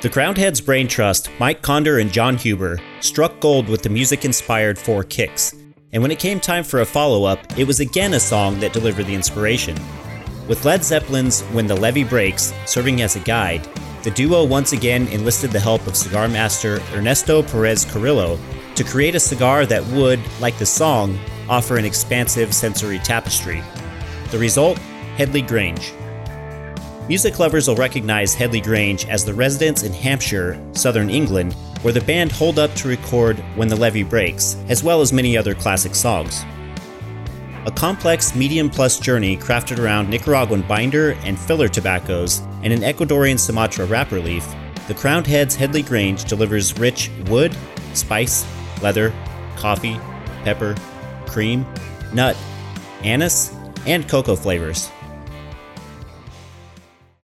The Crowned Heads Brain Trust, Mike Conder and Jon Huber, struck gold with the music inspired Four Kicks, and when it came time for a follow up, it was again a song that delivered the inspiration. With Led Zeppelin's When the Levee Breaks serving as a guide, the duo once again enlisted the help of cigar master Ernesto Perez Carrillo to create a cigar that would, like the song, offer an expansive sensory tapestry. The result? Headley Grange. Music lovers will recognize Headley Grange as the residence in Hampshire, southern England, where the band holed up to record When the Levee Breaks, as well as many other classic songs. A complex medium plus journey crafted around Nicaraguan binder and filler tobaccos and an Ecuadorian Sumatra wrapper leaf, the Crowned Heads Headley Grange delivers rich wood, spice, leather, coffee, pepper, cream, nut, anise, and cocoa flavors.